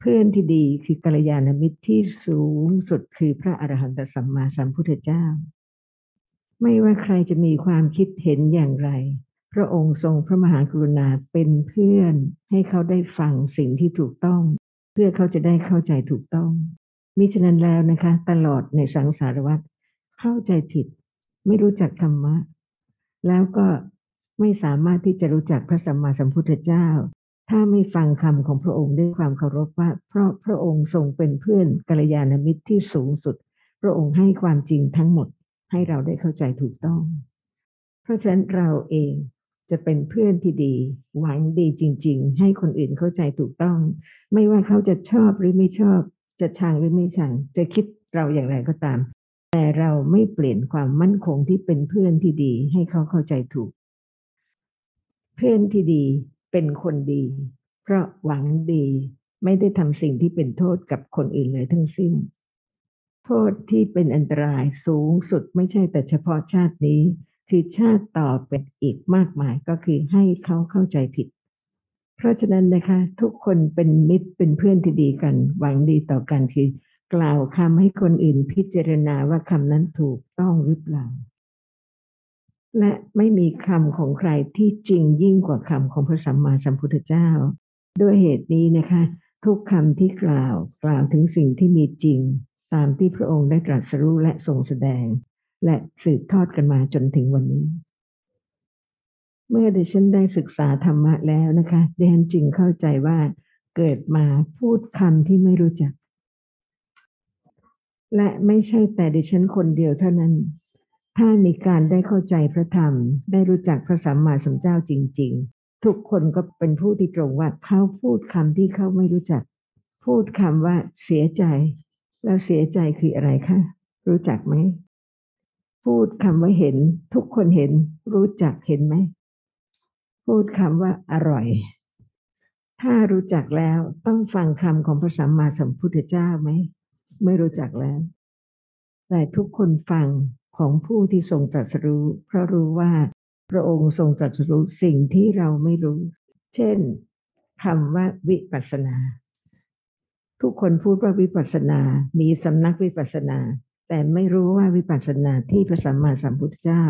เพื่อนที่ดีคือกัลยาณมิตรที่สูงสุดคือพระอรหันตสัมมาสัมพุทธเจ้า ไม่ว่าใครจะมีความคิดเห็นอย่างไร พระองค์ทรงพระมหากรุณาเป็นเพื่อนให้เขาได้ฟังสิ่งที่ถูกต้อง เพื่อเขาจะได้เข้าใจถูกต้องมิฉะนั้นแล้วนะคะ ตลอดในสังสารวัฏเข้าใจผิด ไม่รู้จักธรรมะ แล้วก็ไม่สามารถที่จะรู้จักพระสัมมาสัมพุทธเจ้า ถ้าไม่ฟังคำของพระองค์ด้วยความเคารพว่า เพราะพระองค์ทรงเป็นเพื่อนกัลยาณมิตรที่สูงสุด พระองค์ให้ความจริงทั้งหมดให้เราได้เข้าใจถูกต้อง เพราะฉะนั้นเราเอง จะเป็นเพื่อนที่ดี หวังดีจริง ๆ ให้คนอื่นเข้าใจถูกต้อง ไม่ว่าเขาจะชอบหรือไม่ชอบ จะชังหรือไม่ชัง จะคิดเราอย่างไรก็ตาม แต่เราไม่เปลี่ยนความมั่นคงที่เป็นเพื่อนที่ดี ให้เขาเข้าใจถูก เพื่อนที่ดีเป็นคนดี เพราะหวังดีไม่ได้ทำสิ่งที่เป็นโทษกับคนอื่นเลยทั้งสิ้น โทษที่เป็นอันตรายสูงสุดไม่ใช่แต่เฉพาะชาตินี้ คือชาติต่อเป็นอีกมากมายก็คือให้เขาเข้าใจผิด เพราะฉะนั้นนะคะ ทุกคนเป็นมิตรเป็นเพื่อนที่ดีกัน หวังดีต่อกันคือกล่าวคำให้คนอื่นพิจารณาว่าคำนั้นถูกต้องหรือเปล่า และไม่มีคำของใครที่จริงยิ่งกว่าคำของพระสัมมาสัมพุทธเจ้า ด้วยเหตุนี้นะคะ ทุกคำที่กล่าวกล่าวถึงสิ่งที่มีจริง ตามที่พระองค์ได้ตรัสรู้และทรงแสดง และสืบทอดกันมาจนถึงวันนี้ เมื่อดิฉันได้ศึกษาธรรมะแล้วนะคะดิฉันจึงเข้าใจว่าเกิดมาพูดคำที่ไม่รู้จัก และไม่ใช่แต่ดิฉันคนเดียวเท่านั้น ถ้ามีการได้เข้าใจพระธรรม ได้รู้จักพระสัมมาสัมพุทธเจ้าจริง ๆ ทุกคนก็เป็นผู้ที่ตรงว่าเขาพูดคำที่เขาไม่รู้จัก พูดคำว่าเสียใจ แล้วเสียใจคืออะไรคะ รู้จักไหม พูดคำว่าเห็น ทุกคนเห็น รู้จักเห็นไหม พูดคำว่าอร่อย ถ้ารู้จักแล้วต้องฟังคำของพระสัมมาสัมพุทธเจ้าไหม ไม่รู้จักแล้ว แต่ทุกคนฟังของผู้ที่ทรงตรัสรู้ เพราะรู้ว่าพระองค์ทรงตรัสรู้สิ่งที่เราไม่รู้ เช่นคำว่าวิปัสสนา ทุกคนพูดว่าวิปัสสนา มีสำนักวิปัสสนา แต่ไม่รู้ว่าวิปัสสนาที่พระสัมมาสัมพุทธเจ้า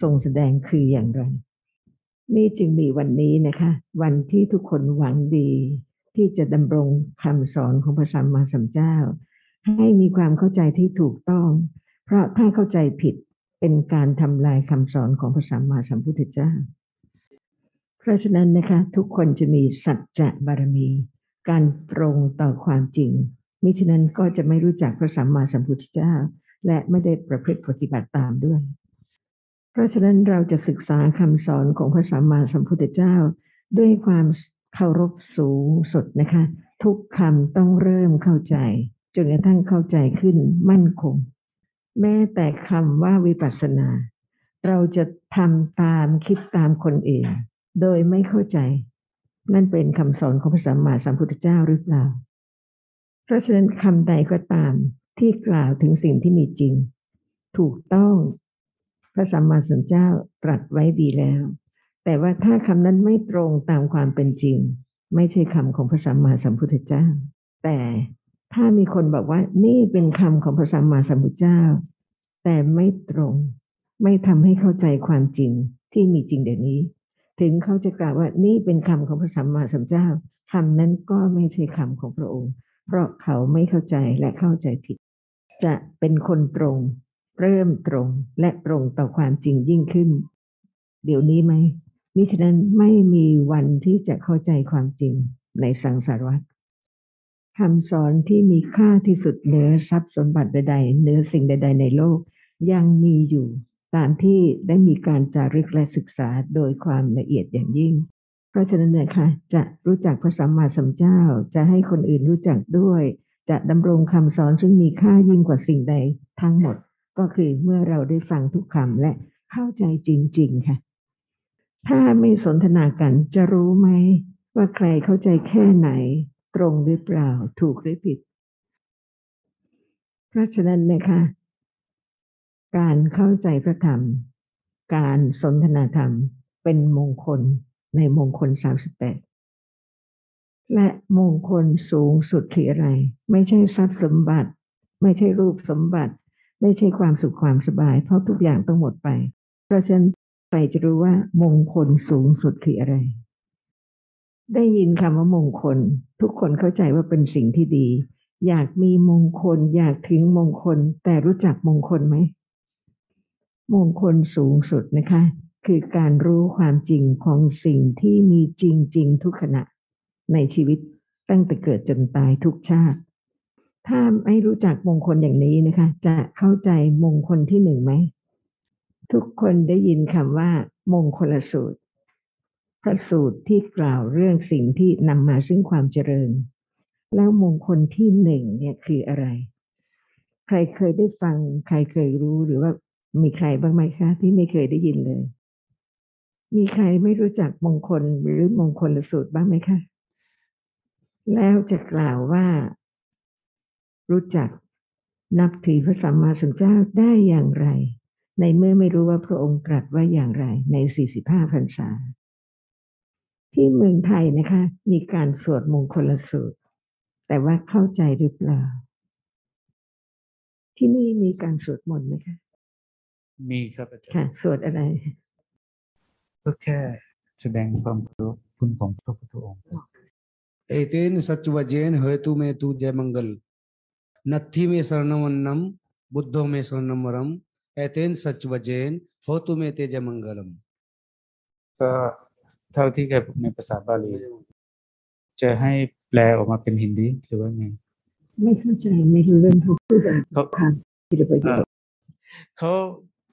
ทรงแสดงคืออย่างไร นี่จึงมีวันนี้นะคะ วันที่ทุกคนหวังดี ที่จะดำรงคำสอนของพระสัมมาสัมพุทธเจ้า ให้มีความเข้าใจที่ถูกต้อง เพราะถ้าเข้าใจผิดเป็นการทำลายคำสอนของพระสัมมาสัมพุทธเจ้า เพราะฉะนั้นนะคะ ทุกคนจะมีสัจจะบารมี การตรงต่อความจริงมิฉะนั้นก็จะไม่รู้จักพระสัมมาสัมพุทธเจ้า และไม่ได้ประพฤติปฏิบัติตามด้วย เพราะฉะนั้นเราจะศึกษาคำสอนของพระสัมมาสัมพุทธเจ้า ด้วยความเคารพสูงสุดนะคะ ทุกคำต้องเริ่มเข้าใจจนกระทั่งเข้าใจขึ้นมั่นคง แม้แต่คำว่าวิปัสสนา เราจะทำตามคิดตามคนอื่นโดยไม่เข้าใจ นั่นเป็นคำสอนของพระสัมมาสัมพุทธเจ้าหรือเปล่า เพราะฉะนั้นคำใดก็ตาม ที่กล่าวถึงสิ่งที่มีจริง ถูกต้อง พระสัมมาสัมพุทธเจ้าตรัสไว้ดีแล้ว แต่ว่าถ้าคำนั้นไม่ตรงตามความเป็นจริง ไม่ใช่คำของพระสัมมาสัมพุทธเจ้า แต่ถ้ามีคนบอกว่านี่เป็นคำของพระสัมมาสัมพุทธเจ้า แต่ไม่ตรง ไม่ทำให้เข้าใจความจริงที่มีจริงเดี๋ยวนี้ ถึงเขาจะกล่าวว่านี่เป็นคำของพระสัมมาสัมพุทธเจ้าคำนั้นก็ไม่ใช่คำของพระองค์ เพราะเขาไม่เข้าใจและเข้าใจผิด จะเป็นคนตรง เริ่มตรงและตรงต่อความจริงยิ่งขึ้น เดี๋ยวนี้ไหมมิฉะนั้นไม่มีวันที่จะเข้าใจความจริงในสังสารวัฏคำสอนที่มีค่าที่สุดเหนือทรัพย์สมบัติใดๆเหนือสิ่งใด ๆ ในโลกยังมีอยู่ตามที่ได้มีการจารึกและศึกษาโดยความละเอียดอย่างยิ่ง เพราะฉะนั้นเนี่ยค่ะจะรู้จักพระสัมมาสัมพุทธเจ้าจะให้คนอื่นรู้จักด้วย จะดำรงคำสอนซึ่งมีค่ายิ่งกว่าสิ่งใดทั้งหมด ก็คือเมื่อเราได้ฟังทุกคำและเข้าใจจริง ๆ ค่ะ ถ้าไม่สนทนากันจะรู้ไหม ว่าใครเข้าใจแค่ไหน ตรงหรือเปล่าถูกหรือผิด เพราะฉะนั้นนะคะ การเข้าใจพระธรรม การสนทนาธรรมเป็นมงคลในมงคล38แและมงคลสูงสุดคืออะไร ไม่ใช่ทรัพย์สมบัติ ไม่ใช่รูปสมบัติ ไม่ใช่ความสุขความสบาย เพราะทุกอย่างต้องหมดไป เพราะฉะนั้นไปจะรู้ว่ามงคลสูงสุดคืออะไร ได้ยินคำว่ามงคล ทุกคนเข้าใจว่าเป็นสิ่งที่ดี อยากมีมงคล อยากถึงมงคล แต่รู้จักมงคลไหม มงคลสูงสุดนะคะ คือการรู้ความจริงของสิ่งที่มีจริง ๆ ทุกขณะ ในชีวิตตั้งแต่เกิดจนตายทุกชาติ ถ้าไม่รู้จักมงคลอย่างนี้นะคะ จะเข้าใจมงคลที่หนึ่งไหม ทุกคนได้ยินคำว่า มงคลสูตร พระสูตรที่กล่าวเรื่องสิ่งที่นำมาซึ่งความเจริญ แล้วมงคลที่หนึ่งเนี่ยคืออะไร ใครเคยได้ฟัง ใครเคยรู้หรือว่ามีใครบ้างไหมคะ ที่ไม่เคยได้ยินเลย มีใครไม่รู้จักมงคลหรือมงคลสูตรบ้างไหมคะ แล้วจะกล่าวว่า รู้จักนับถือพระสัมมาสัมพุทธเจ้าได้อย่างไร ในเมื่อไม่รู้ว่าพระองค์ตรัสว่าอย่างไร ใน 45พรรษา ที่เมืองไทยนะคะ มีการสวดมงคลสูตร แต่ว่าเข้าใจหรือเปล่า ที่นี่มีการสวดมนต์ไหมคะ มีครับอาจารย์ค่ะ สวดอะไร ก็แค่แสดงความเคารพคุณของพระพุทธองค์ एतेन सचवजेन हेतु में तू जय मंगल नत्थि में शरणवन्नम बुद्धो में शरणम वरम एतेन सचवजेन होतु में ते जय मंगलम ก็เท่าที่แกในภาษาบาลี จะให้แปลออกมาเป็นฮินดีหรือว่าไง ไม่เข้าใจไม่รู้เรื่องเขาพูดอะไร เขา คำที่เราประโยชน์ เขา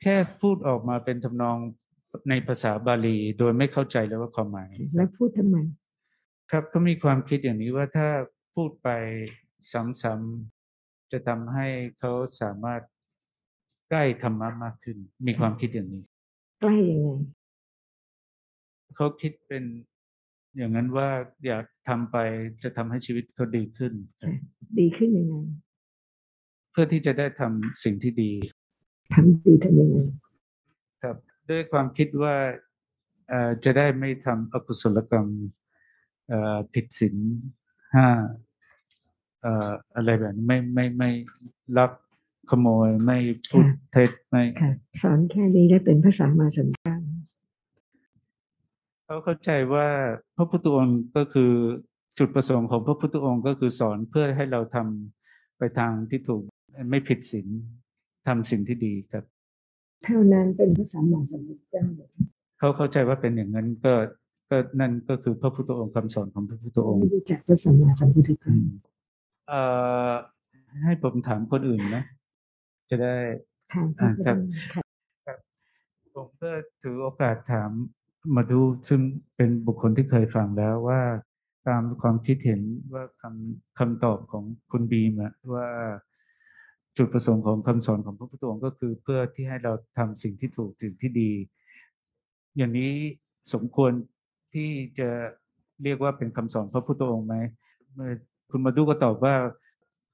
แค่พูดออกมาเป็นทำนองในภาษาบาลี โดยไม่เข้าใจเลยว่าความหมาย แล้วพูดทำไม ครับเขามีความคิดอย่างนี้ว่าถ้าพูดไปซ้ำๆจะทำให้เขาสามารถใกล้ธรรมะมากขึ้น มีความคิดอย่างนี้ ใกล้ยังไงเขาคิดเป็นอย่างนั้นว่าอยากทำไปจะทำให้ชีวิตเขาดีขึ้น ดีขึ้นยังไงเพื่อที่จะได้ทำสิ่งที่ดีทำดีทำยังไงครับ ด้วยความคิดว่าเอ่อจะได้ไม่ทำอกุศลกรรมเอ่อ ผิดศีลห้าเอ่ออะไรแบบนี้ไม่ไม่ไม่ลักขโมยไม่พูดค่ะเท็จไม่ค่ะสอนแค่นี้ได้เป็นพระสัมมาสัมพุทธเจ้าเขาเข้าใจว่าพระพุทธองค์ก็คือจุดประสงค์ของพระพุทธองค์ก็คือสอนเพื่อให้เราทำไปทางที่ถูกไม่ผิดศีลทำสิ่งที่ดีครับเท่านั้นเป็นพระสัมมาสัมพุทธเจ้าเขาเข้าใจว่าเป็นอย่างนั้นก็ ก็นั่นก็คือพระพุทธองค์คำสอนของพระพุทธองค์ไม่รู้จักพระสัมมาสัมพุทธอืเจ้ามเอ่อให้ผมถามคนอื่นนะ จะได้ถามอ่าครับค่ะผมก็ถือโอกาสถามมาดูซึ่งเป็นบุคคลที่เคยฟังแล้วว่าตามความคิดเห็นว่าคำคำตอบของคุณบีมอะว่าจุดประสงค์ของคำสอนของพระพุทธองค์ก็คือเพื่อที่ให้เราทำสิ่งที่ถูกสิ่งที่ดี อย่างนี้สมควร ที่จะเรียกว่าเป็นคำสอนพระพุทธองค์ไหมคุณมาดูก็ตอบว่า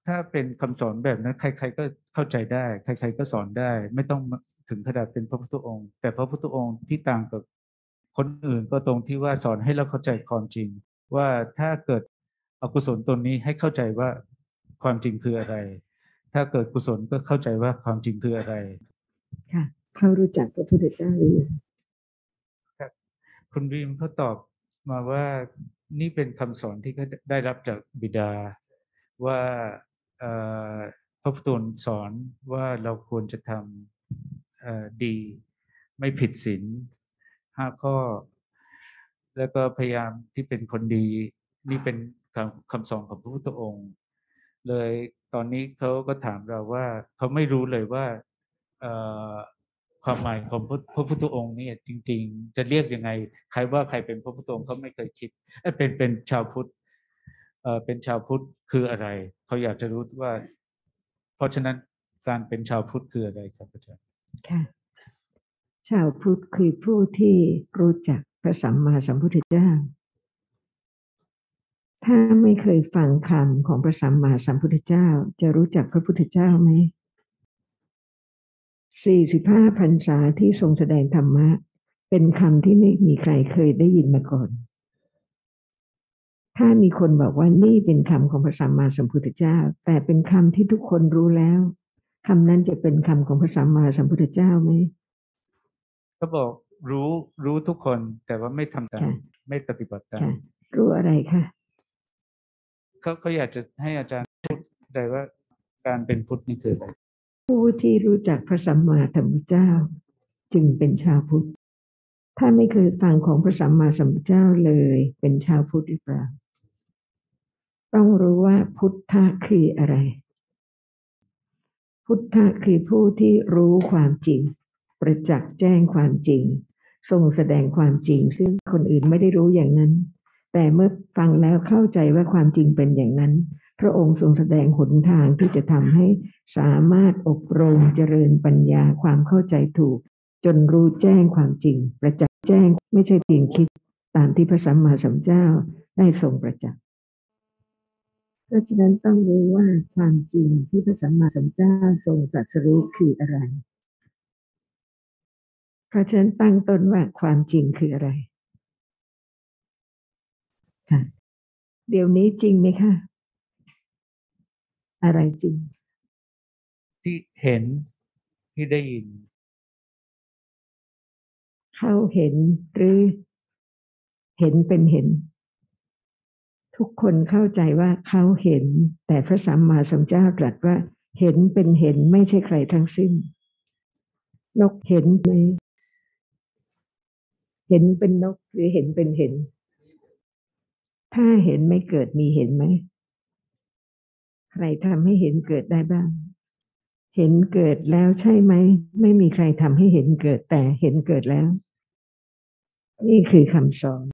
ถ้าเป็นคำสอนแบบนั้น ใคร ๆ ก็เข้าใจได้ ใคร ๆ ก็สอนได้ ไม่ต้องถึงขนาดเป็นพระพุทธองค์ แต่พระพุทธองค์ที่ต่างกับคนอื่นก็ตรงที่ว่าสอนให้เราเข้าใจความจริง ว่าถ้าเกิดอกุศลตนนี้ให้เข้าใจว่าความจริงคืออะไร ถ้าเกิดกุศลก็เข้าใจว่าความจริงคืออะไร ค่ะเขารู้จักพระพุทธเจ้าหรือยัง คุณบีมเขาตอบมาว่านี่เป็นคำสอนที่เขาได้รับจากบิดา ว่าพระพุทธองค์สอนว่าเราควรจะทำดี ไม่ผิดศีลห้าข้อ แล้วก็พยายามที่เป็นคนดี นี่เป็นคำคำสอนของพระพุทธองค์ เลยตอนนี้เขาก็ถามเราว่าเขาไม่รู้เลยว่า ความหมายของพระพระพุทธองค์เนี่ยจริง ๆ จะเรียกยังไง ใครว่าใครเป็นพระพุทธองค์เขาไม่เคยคิดเเป็นเป็นชาวพุทธเอ่อเป็นชาวพุทธคืออะไรเขาอยากจะรู้ว่า เพราะฉะนั้นการเป็นชาวพุทธคืออะไรครับอาจารย์ค่ะชาวพุทธคือผู้ที่รู้จักพระสัมมาสัมพุทธเจ้า ถ้าไม่เคยฟังคำของพระสัมมาสัมพุทธเจ้า จะรู้จักพระพุทธเจ้าไหม สี่สิบห้าพรรษาที่ทรงแสดงธรรมะ เป็นคำที่ไม่มีใครเคยได้ยินมาก่อน ถ้ามีคนบอกว่านี่เป็นคำของพระสัมมาสัมพุทธเจ้า แต่เป็นคำที่ทุกคนรู้แล้วคำนั้นจะเป็นคำของพระสัมมาสัมพุทธเจ้าไหมเขาบอกรู้รู้ทุกคนแต่ว่าไม่ทำตามค่ะไม่ปฏิบัติตามค่ะรู้อะไรคะเขาเขาอยากจะให้อาจารย์พูดได้ว่าการเป็นพุทธนี่คืออะไร ผู้ที่รู้จักพระสัมมาสัมพุทธเจ้า จึงเป็นชาวพุทธ ถ้าไม่เคยฟังของพระสัมมาสัมพุทธเจ้าเลยเป็นชาวพุทธหรือเปล่า ต้องรู้ว่าพุทธะคืออะไร พุทธะคือผู้ที่รู้ความจริง ประจักษ์แจ้งความจริง ทรงแสดงความจริง ซึ่งคนอื่นไม่ได้รู้อย่างนั้น แต่เมื่อฟังแล้วเข้าใจว่าความจริงเป็นอย่างนั้น พระองค์ทรงแสดงหนทางที่จะทำให้สามารถอบรมเจริญปัญญาความเข้าใจถูก จนรู้แจ้งความจริง ประจักษ์แจ้งไม่ใช่เพียงคิดตามที่พระสัมมาสัมพุทธเจ้าได้ทรงประจักษ์เพราะฉะนั้นต้องรู้ว่าความจริงที่พระสัมมาสัมพุทธเจ้าทรงตรัสรู้คืออะไร เพราะฉะนั้นตั้งต้นว่าความจริงคืออะไรค่ะเดี๋ยวนี้จริงไหมคะ อะไรจริง ที่เห็นที่ได้ยิน เขาเห็นหรือเห็นเป็นเห็น ทุกคนเข้าใจว่าเขาเห็น แต่พระสัมมาสัมพุทธเจ้าตรัสว่า เห็นเป็นเห็นไม่ใช่ใครทั้งสิ้น นกเห็นไหมเห็นเป็นนกหรือเห็นเป็นเห็น ถ้าเห็นไม่เกิดมีเห็นไหม ใครทำให้เห็นเกิดได้บ้าง เห็นเกิดแล้วใช่ไหม ไม่มีใครทำให้เห็นเกิดแต่เห็นเกิดแล้ว นี่คือคำสอน